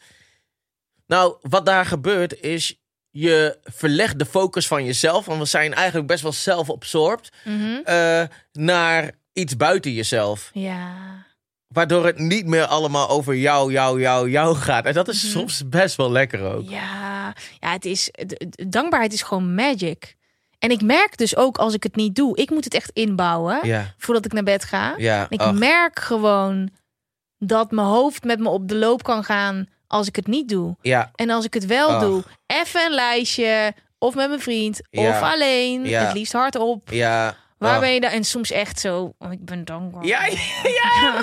Nou, wat daar gebeurt is... Je verlegt de focus van jezelf. Want we zijn eigenlijk best wel zelfabsorbed. Mhm. eh, naar iets buiten jezelf. Ja. Waardoor het niet meer allemaal over jou, jou, jou, jou gaat. En dat is Mhm. soms best wel lekker ook. Ja, ja het is, dankbaarheid is gewoon magic. En ik merk dus ook als ik het niet doe, ik moet het echt inbouwen Ja, voordat ik naar bed ga. ja. Ik merk gewoon dat mijn hoofd met me op de loop kan gaan als ik het niet doe. ja. En als ik het wel Ach. doe, even een lijstje, of met mijn vriend, Ja. of alleen, Ja. het liefst hardop. Ja. Waar ben je dan? En soms echt zo, oh, ik ben dankbaar. Ja, ja,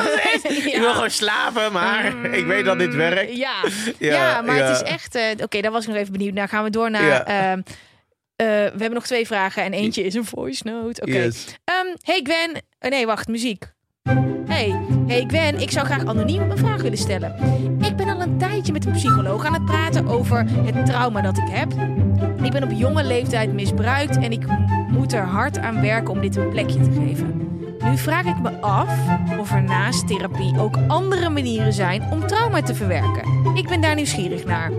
Ik wil gewoon slapen, maar ik weet dat dit werkt. Ja, Ja, ja, maar het is echt... eh, Oké, daar was ik nog even benieuwd naar. Gaan we door naar... Ehm, eh, we hebben nog twee vragen en eentje is een voice note. Oké. Yes. Ehm, hey Gwen. Eh, nee, wacht, muziek. Hey, hey Gwen, ik zou graag anoniem een vraag willen stellen. Ik ben al een tijdje met een psycholoog aan het praten over het trauma dat ik heb. Ik ben op jonge leeftijd misbruikt en ik moet er hard aan werken om dit een plekje te geven. Nu vraag ik me af of er naast therapie ook andere manieren zijn om trauma te verwerken. Ik ben daar nieuwsgierig naar.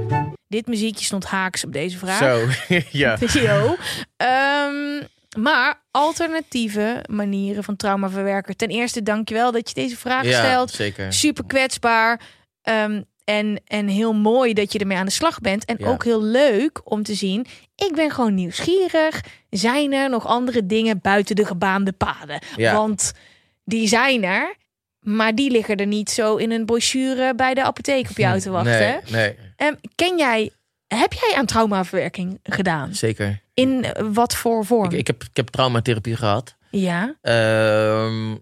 Dit muziekje stond haaks op deze vraag. Zo, ja. Yo. Ehm, maar alternatieve manieren van trauma verwerken. Ten eerste, dankjewel dat je deze vraag Ja, stelt. zeker. Super kwetsbaar. Ehm, en, en heel mooi dat je ermee aan de slag bent. En Ja. ook heel leuk om te zien. Ik ben gewoon nieuwsgierig. Zijn er nog andere dingen buiten de gebaande paden? Ja. Want die zijn er. Maar die liggen er niet zo in een brochure bij de apotheek op jou te wachten. Nee, nee, Ehm, ken jij, heb jij aan traumaverwerking gedaan? zeker. In eh, wat voor vorm? Ik, ik, heb, ik heb traumatherapie gehad. Ja. Ehm,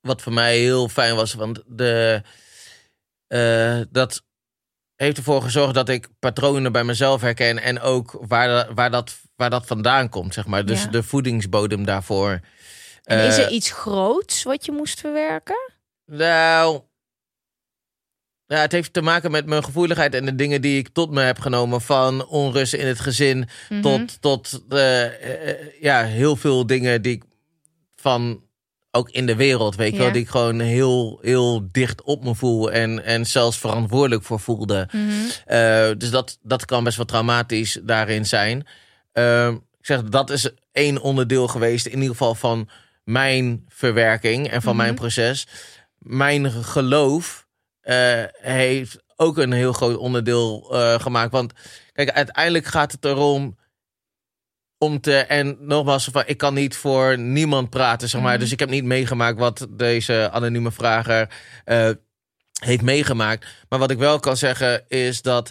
wat voor mij heel fijn was, want de, eh, dat heeft ervoor gezorgd dat ik patronen bij mezelf herken en ook waar, waar, dat, waar dat vandaan komt, zeg maar. Dus Ja. de voedingsbodem daarvoor. En is Eh, er iets groots wat je moest verwerken? Nou, ja, het heeft te maken met mijn gevoeligheid en de dingen die ik tot me heb genomen. Van onrust in het gezin Mhm. tot, tot eh, eh, ja, heel veel dingen die ik van ook in de wereld, weet je Ja. wel, die ik gewoon heel, heel dicht op me voel en, en zelfs verantwoordelijk voor voelde. Mhm. Eh, dus dat, dat kan best wel traumatisch daarin zijn. Ehm, ik zeg, dat is één onderdeel geweest, in ieder geval van mijn verwerking en van Mhm. mijn proces. Mijn geloof eh, heeft ook een heel groot onderdeel eh, gemaakt. Want kijk, uiteindelijk gaat het erom om te. En nogmaals, van, ik kan niet voor niemand praten, zeg maar. Mhm. Dus ik heb niet meegemaakt wat deze anonieme vrager eh, heeft meegemaakt. Maar wat ik wel kan zeggen is dat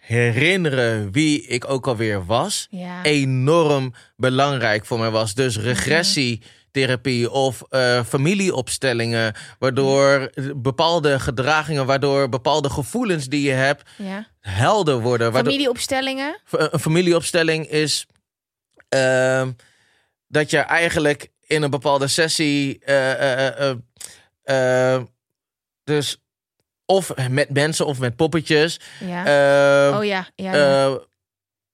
herinneren wie ik ook alweer was, Ja. enorm belangrijk voor mij was. Dus regressietherapie of eh, familieopstellingen, waardoor bepaalde gedragingen, waardoor bepaalde gevoelens die je hebt ja. helder worden. Waardoor, Familieopstellingen? een familieopstelling is ehm, dat je eigenlijk in een bepaalde sessie. eh, eh, eh, eh, dus of met mensen of met poppetjes. Ja. Eh, oh ja, ja.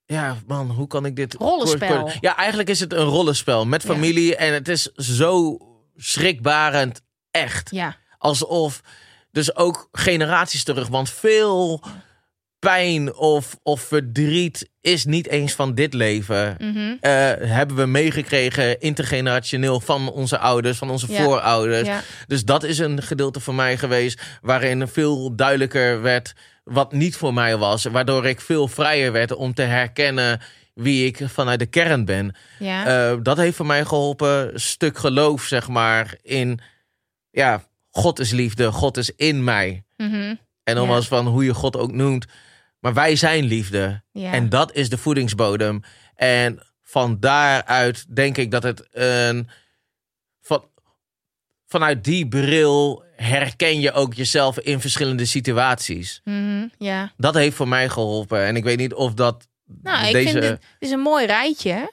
Ja. man, hoe kan ik dit... Rollenspel. Ja, eigenlijk is het een rollenspel met Ja. familie. En het is zo schrikbarend echt. ja. Alsof, dus ook generaties terug. Want veel pijn of, of verdriet is niet eens van dit leven. Mhm. Eh, hebben we meegekregen intergenerationeel van onze ouders, van onze Ja. voorouders. ja. Dus dat is een gedeelte van mij geweest waarin veel duidelijker werd wat niet voor mij was. Waardoor ik veel vrijer werd om te herkennen wie ik vanuit de kern ben. ja. Eh, dat heeft voor mij geholpen. Stuk geloof, zeg maar, in ja, God is liefde, God is in mij. Mhm. En dan Ja. was van hoe je God ook noemt. Maar wij zijn liefde. ja. En dat is de voedingsbodem. En van daaruit denk ik dat het een. Van, vanuit die bril herken je ook jezelf in verschillende situaties. Mhm. ja. Dat heeft voor mij geholpen. En ik weet niet of dat. Nou, ik deze. vind het, is een mooi rijtje.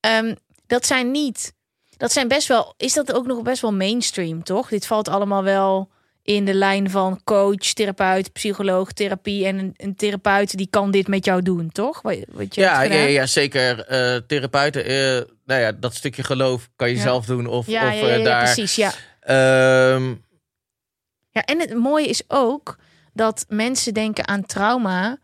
Ehm, dat zijn niet. Dat zijn best wel. Is dat ook nog best wel mainstream, toch? Dit valt allemaal wel in de lijn van coach, therapeut, psycholoog, therapie. En een, een therapeut die kan dit met jou doen, toch? Wat, wat je Ja, ja, ja, zeker. Eh, therapeuten, eh, nou ja, dat stukje geloof kan je Ja. zelf doen. Of, Ja, of ja, ja, eh, daar. precies. Ja. Ehm, ja, en het mooie is ook dat mensen denken aan trauma.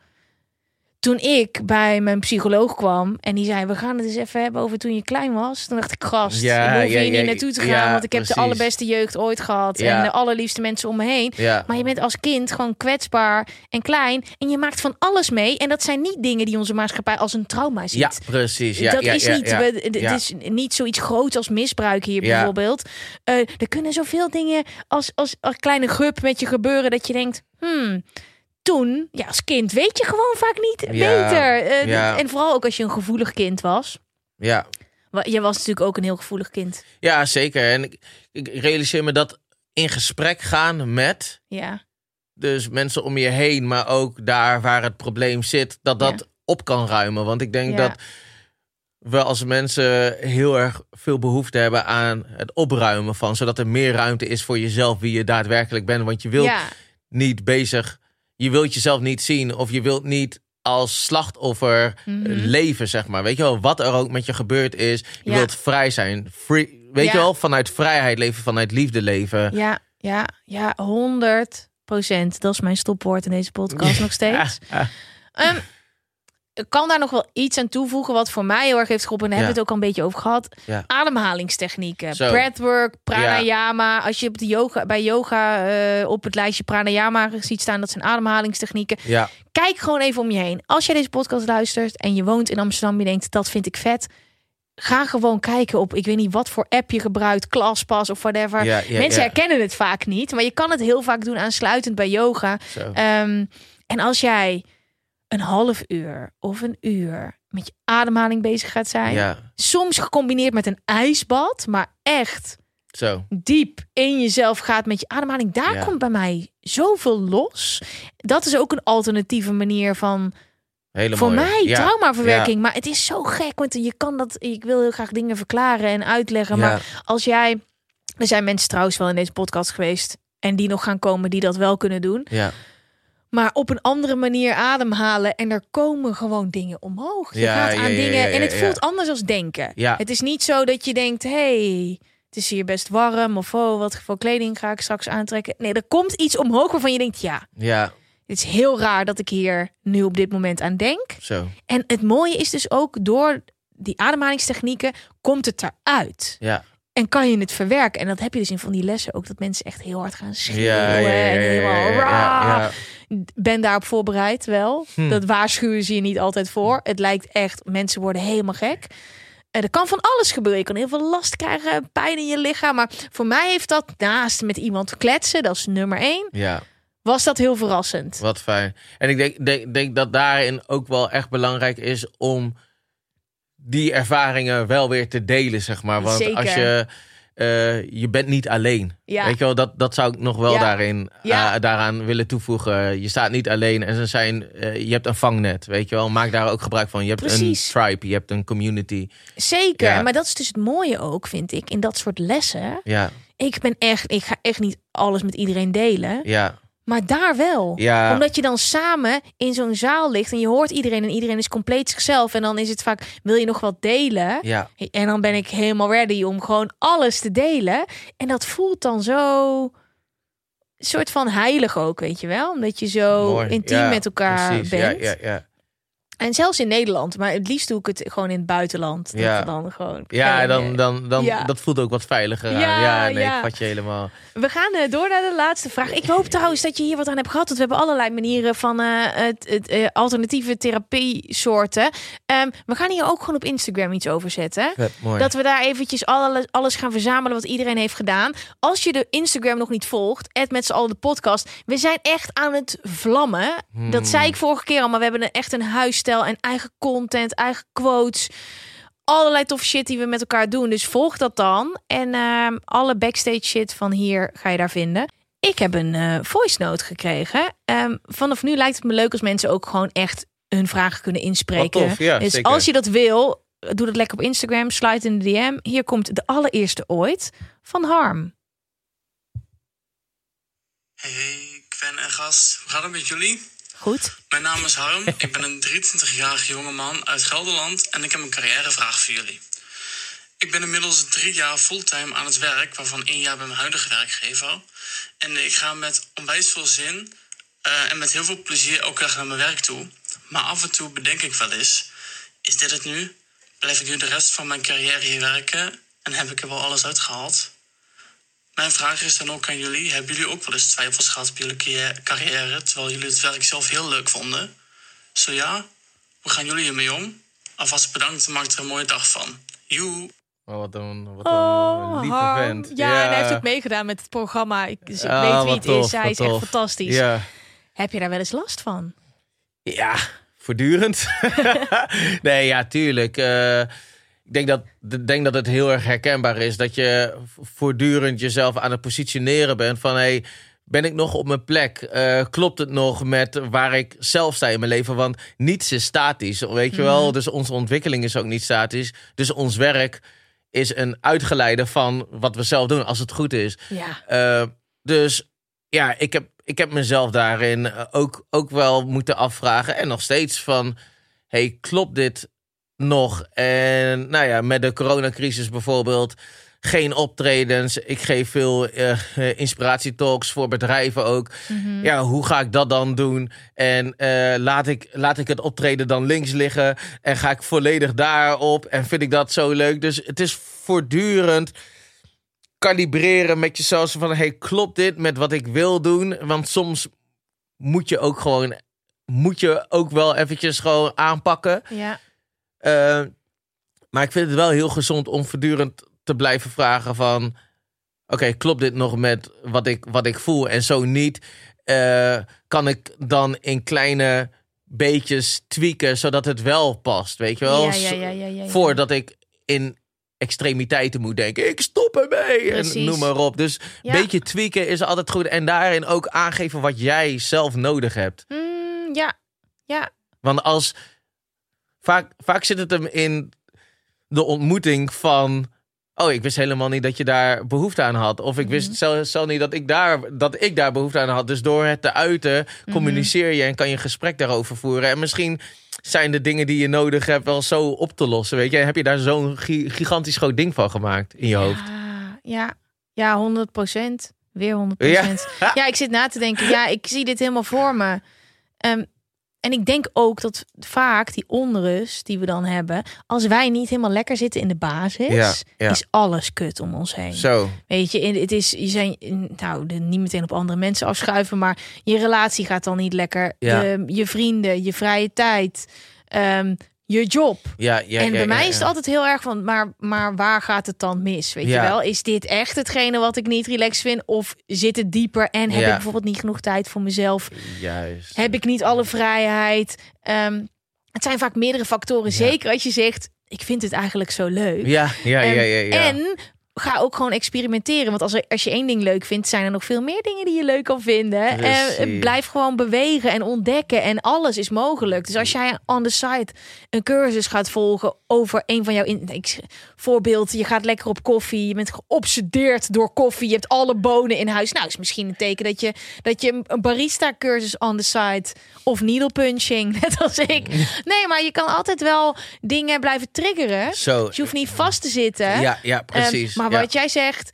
Toen ik bij mijn psycholoog kwam en die zei: We gaan het eens even hebben over toen je klein was. Toen dacht ik: Gast, Ja, hoef ja, ja, niet naartoe te gaan, want ik heb de allerbeste jeugd ooit gehad. En de allerliefste mensen om me heen. ja. Maar je bent als kind gewoon kwetsbaar en klein. En je maakt van alles mee. En dat zijn niet dingen die onze maatschappij als een trauma ziet. ja, precies. Ja, dat is niet, we- het is niet zoiets groots als misbruik hier bijvoorbeeld. Eh, er kunnen zoveel dingen als, als, als kleine gup met je gebeuren dat je denkt, hmm, toen, ja, als kind weet je gewoon vaak niet Ja. beter. Eh, Ja. En vooral ook als je een gevoelig kind was. Ja. Je was natuurlijk ook een heel gevoelig kind. ja, zeker. En ik, ik realiseer me dat in gesprek gaan met Ja, dus mensen om je heen, maar ook daar waar het probleem zit, dat dat Ja. op kan ruimen. Want ik denk Ja. dat we als mensen heel erg veel behoefte hebben aan het opruimen van, zodat er meer ruimte is voor jezelf, wie je daadwerkelijk bent. Want je wilt ja, niet bezig, je wilt jezelf niet zien of je wilt niet als slachtoffer Mhm. eh, leven, zeg maar. Weet je wel, wat er ook met je gebeurd is, je Ja. wilt vrij zijn. Free, weet Ja. je wel, vanuit vrijheid leven, vanuit liefde leven. ja, ja, ja, 100 procent. Dat is mijn stopwoord in deze podcast nog steeds. Ja. Ik kan daar nog wel iets aan toevoegen wat voor mij heel erg heeft geholpen. En daar Ja. hebben we het ook al een beetje over gehad. Ja. Ademhalingstechnieken, Zo. breathwork, pranayama. Als je op de yoga, bij yoga eh, op het lijstje pranayama ziet staan, dat zijn ademhalingstechnieken. Kijk gewoon even om je heen. Als jij deze podcast luistert en je woont in Amsterdam, je denkt dat vind ik vet. Ga gewoon kijken op, ik weet niet wat voor app je gebruikt, ClassPass of whatever. Mensen herkennen het vaak niet, maar je kan het heel vaak doen aansluitend bij yoga. Ehm, en als jij een half uur of een uur met je ademhaling bezig gaat zijn, ja, soms gecombineerd met een ijsbad, maar echt zo. diep in jezelf gaat met je ademhaling, daar Ja. komt bij mij zoveel los. Dat is ook een alternatieve manier van Hele voor mooie. mij Ja. traumaverwerking. Maar het is zo gek, want je kan dat. Ik wil heel graag dingen verklaren en uitleggen. Maar als jij, er zijn mensen trouwens wel in deze podcast geweest en die nog gaan komen die dat wel kunnen doen. Ja. Maar op een andere manier ademhalen en er komen gewoon dingen omhoog. Je Ja, gaat aan ja, dingen ja, en het voelt anders als denken. Ja. Het is niet zo dat je denkt, hey, het is hier best warm of oh, wat voor kleding ga ik straks aantrekken. Nee, er komt iets omhoog waarvan je denkt, ja, Ja, het is heel raar dat ik hier nu op dit moment aan denk. zo. En het mooie is dus ook door die ademhalingstechnieken komt het eruit. Ja. En kan je het verwerken. En dat heb je dus in van die lessen ook. Dat mensen echt heel hard gaan schreeuwen. Ja, ja, ja, ja, en ja, helemaal, ja, ja, ja. Ben daarop voorbereid wel. Hm. Dat waarschuwen ze je niet altijd voor. Het lijkt echt, mensen worden helemaal gek. En er kan van alles gebeuren. Je kan heel veel last krijgen, pijn in je lichaam. Maar voor mij heeft dat naast met iemand kletsen, dat is nummer één, ja. was dat heel verrassend. Wat fijn. En ik denk, denk, denk dat daarin ook wel echt belangrijk is om die ervaringen wel weer te delen, zeg maar. Want Zeker. als je. Eh, je bent niet alleen. Ja. Weet je wel, dat, dat zou ik nog wel Ja. daarin, Ja. eh, daaraan willen toevoegen. Je staat niet alleen en ze zijn, eh, je hebt een vangnet, weet je wel. Maak daar ook gebruik van. Je hebt Precies. een tribe, je hebt een community. Zeker, Ja. maar dat is dus het mooie ook, vind ik, in dat soort lessen. Ja, Ik ben echt, ik ga echt niet alles met iedereen delen. ja, Maar daar wel. Ja. Omdat je dan samen in zo'n zaal ligt en je hoort iedereen en iedereen is compleet zichzelf. En dan is het vaak, wil je nog wat delen? Ja. En dan ben ik helemaal ready om gewoon alles te delen. En dat voelt dan zo soort van heilig ook, weet je wel? Omdat je zo Mooi. intiem Ja, met elkaar precies. bent. Ja, ja, ja. En zelfs in Nederland, maar het liefst doe ik het gewoon in het buitenland. Ja. dan gewoon. Ja, dan, eh, dan, dan, Ja. dat voelt ook wat veiliger aan. Ja, Ja, nee, ja. ik vat je helemaal. We gaan eh, door naar de laatste vraag. Ik hoop trouwens dat je hier wat aan hebt gehad. Want we hebben allerlei manieren van eh, het, het, alternatieve therapie soorten. Ehm, we gaan hier ook gewoon op Instagram iets over zetten. Mooi. Dat we daar eventjes alles, alles gaan verzamelen wat iedereen heeft gedaan. Als je de Instagram nog niet volgt, met z'n allen de podcast. We zijn echt aan het vlammen. Dat zei ik vorige keer al, maar we hebben een- echt een en eigen content, eigen quotes. Allerlei tof shit die we met elkaar doen. Dus volg dat dan. En ehm, alle backstage shit van hier ga je daar vinden. Ik heb een eh, voice note gekregen. Ehm, vanaf nu lijkt het me leuk als mensen ook gewoon echt hun vragen kunnen inspreken. Wat tof, ja, dus zeker. als je dat wil, doe dat lekker op Instagram. Sluit in de DM. Hier komt de allereerste ooit van Harm. Hey, Gwen en gast. Hoe gaat het met jullie? Mijn naam is Harm. Ik ben een 23-jarige jongeman uit Gelderland en ik heb een carrièrevraag voor jullie. Ik ben inmiddels drie jaar fulltime aan het werk, waarvan één jaar bij mijn huidige werkgever. En ik ga met onwijs veel zin eh, en met heel veel plezier elke dag naar mijn werk toe. Maar af en toe bedenk ik wel eens, is dit het nu? Blijf ik nu de rest van mijn carrière hier werken en heb ik er wel alles uitgehaald? Mijn vraag is dan ook aan jullie. Hebben jullie ook wel eens twijfels gehad op jullie carrière- terwijl jullie het werk zelf heel leuk vonden? Zo ja, hoe gaan jullie hiermee om? Alvast bedankt en maak er een mooie dag van. Joe! Oh, wat een, wat een lieve Harm. vent. Ja, en hij heeft ook meegedaan met het programma. Ik, dus ik weet wie het tof, is. Hij is echt fantastisch. Ja. Heb je daar wel eens last van? Ja, voortdurend. nee, ja, tuurlijk. Eh, ik denk dat, ik denk dat het heel erg herkenbaar is dat je voortdurend jezelf aan het positioneren bent van hey, ben ik nog op mijn plek? Eh, klopt het nog met waar ik zelf sta in mijn leven? Want niets is statisch, weet je wel? Dus onze ontwikkeling is ook niet statisch. Dus ons werk is een uitgeleide van wat we zelf doen, als het goed is. Ja. Eh, dus ja, ik heb, ik heb mezelf daarin ook, ook wel moeten afvragen. En nog steeds van, hey, klopt dit nog? En nou ja, met de coronacrisis bijvoorbeeld, geen optredens. Ik geef veel eh, inspiratietalks voor bedrijven ook. Ja, hoe ga ik dat dan doen? En eh, laat, ik, laat ik het optreden dan links liggen? En ga ik volledig daarop? En vind ik dat zo leuk? Dus het is voortdurend kalibreren met jezelf. Van, hey, klopt dit met wat ik wil doen? Want soms moet je ook gewoon... Moet je ook wel eventjes gewoon aanpakken. Ja. Eh, maar ik vind het wel heel gezond om voortdurend te blijven vragen van... Oké, klopt dit nog met wat ik, wat ik voel? En zo niet, eh, kan ik dan in kleine beetjes tweaken... zodat het wel past, weet je wel? Ja, ja, ja. Voordat ik in extremiteiten moet denken. Ik stop ermee Precies. en noem maar op. Dus een beetje tweaken is altijd goed. En daarin ook aangeven wat jij zelf nodig hebt. Mm, ja. Ja. Want als vaak, vaak zit het hem in de ontmoeting van. Oh, ik wist helemaal niet dat je daar behoefte aan had. Of ik Mhm. wist zelf, zelf niet dat ik, daar, dat ik daar behoefte aan had. Dus door het te uiten, Mhm. communiceer je en kan je een gesprek daarover voeren. En misschien zijn de dingen die je nodig hebt wel zo op te lossen. Weet je, en heb je daar zo'n gi- gigantisch groot ding van gemaakt in je hoofd. Ja, ja, ja, 100 procent. Weer 100 procent. Ja. ik zit na te denken. Ja, ik zie dit helemaal voor me. Ehm, en ik denk ook dat vaak die onrust die we dan hebben, als wij niet helemaal lekker zitten in de basis, Ja, ja. is alles kut om ons heen. Zo. Weet je, het is, je zijn, nou, niet meteen op andere mensen afschuiven, maar je relatie gaat dan niet lekker. Ja. De- je vrienden, je vrije tijd, ehm, je job. Ja, ja, en ja, bij ja, mij is het altijd heel erg van, maar, maar waar gaat het dan mis? Weet je wel? Is dit echt hetgene wat ik niet relaxed vind? Of zit het dieper en heb ik bijvoorbeeld niet genoeg tijd voor mezelf? Juist. Heb ik niet alle vrijheid? Ehm, het zijn vaak meerdere factoren. Zeker als je zegt, ik vind het eigenlijk zo leuk. Ja, ja, ja, Ehm, ja. ja. En ga ook gewoon experimenteren. Want als, er, als je één ding leuk vindt, zijn er nog veel meer dingen die je leuk kan vinden. En Precies. blijf gewoon bewegen en ontdekken. En alles is mogelijk. Dus als jij on the site een cursus gaat volgen over een van jouw in, ik, voorbeeld, je gaat lekker op koffie, je bent geobsedeerd door koffie, je hebt alle bonen in huis. Nou, is misschien een teken dat je dat je een barista cursus on the site of needle punching, net als ik. Nee, maar je kan altijd wel dingen blijven triggeren. Zo. Dus je hoeft niet vast te zitten. Ja, ja, precies. Ehm, maar wat jij zegt,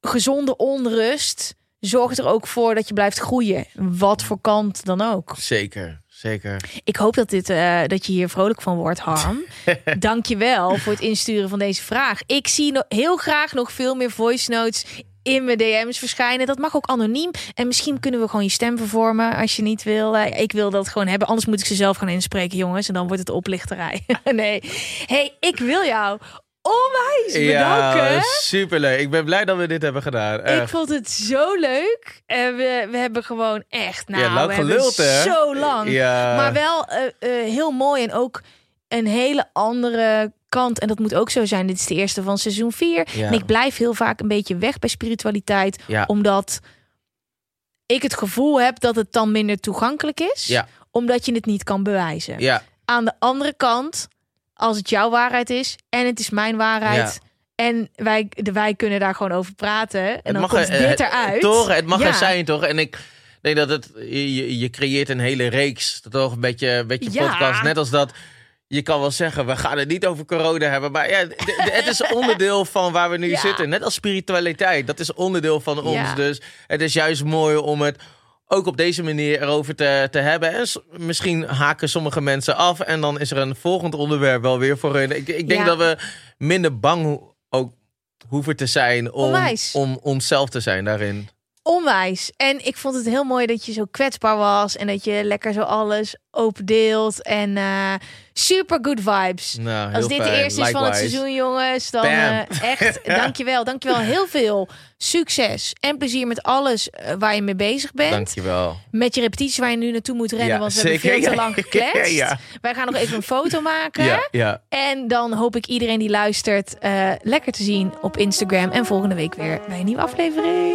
gezonde onrust zorgt er ook voor dat je blijft groeien. Wat voor kant dan ook. Zeker, zeker. Ik hoop dat, dit, eh, dat je hier vrolijk van wordt, Harm. Dank je wel voor het insturen van deze vraag. Ik zie no- heel graag nog veel meer voice notes in mijn DM's verschijnen. Dat mag ook anoniem. En misschien kunnen we gewoon je stem vervormen als je niet wil. Eh, ik wil dat gewoon hebben. Anders moet ik ze zelf gaan inspreken, jongens. En dan wordt het oplichterij. nee. hey, ik wil jou onwijs bedanken. Ja, superleuk. Ik ben blij dat we dit hebben gedaan. Ik Echt. vond het zo leuk. En we, we hebben gewoon echt, nou, Ja, lang geluld, hè? zo lang. Ja. Maar wel eh, eh, heel mooi en ook een hele andere kant. En dat moet ook zo zijn. Dit is de eerste van seizoen 4. Ja. En ik blijf heel vaak een beetje weg bij spiritualiteit. Ja. Omdat ik het gevoel heb dat het dan minder toegankelijk is. Omdat je het niet kan bewijzen. Aan de andere kant, als het jouw waarheid is en het is mijn waarheid. En wij, de, wij kunnen daar gewoon over praten. En het dan mag komt er, dit eh, eruit. Toch, het mag Ja. er zijn, toch? En ik denk dat het, je, je creëert een hele reeks, toch? Een beetje, een beetje Ja. podcast. Net als dat, je kan wel zeggen, we gaan het niet over corona hebben. Maar ja, het is onderdeel van waar we nu Ja. zitten. Net als spiritualiteit, dat is onderdeel van ons. Ja. Dus het is juist mooi om het ook op deze manier erover te, te hebben. En misschien haken sommige mensen af. En dan is er een volgend onderwerp wel weer voor hun. Ik, ik denk Ja. dat we minder bang ook hoeven te zijn om, Onwijs. om onszelf te zijn daarin. Onwijs. En ik vond het heel mooi dat je zo kwetsbaar was. En dat je lekker zo alles open deelt. En eh, super good vibes. Nou, Als dit de eerste is van het seizoen, jongens, dan eh, echt, dankjewel. Dankjewel. Heel veel succes en plezier met alles eh, waar je mee bezig bent. Dankjewel. Met je repetities waar je nu naartoe moet rennen, Ja, want we zeker. hebben veel te lang gekletst. Ja. Wij gaan nog even een foto maken. Ja, ja. En dan hoop ik iedereen die luistert eh, lekker te zien op Instagram. En volgende week weer bij een nieuwe aflevering.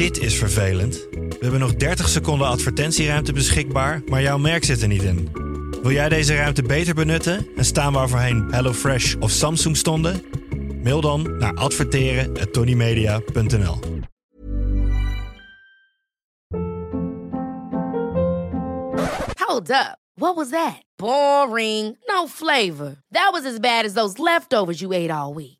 Dit is vervelend. We hebben nog 30 seconden advertentieruimte beschikbaar, maar jouw merk zit er niet in. Wil jij deze ruimte beter benutten en staan waar voorheen HelloFresh of Samsung stonden? Mail dan naar adverteren@tonymedia.nl. Hold up. What was that? Boring. No flavor. That was as bad as those leftovers you ate all week.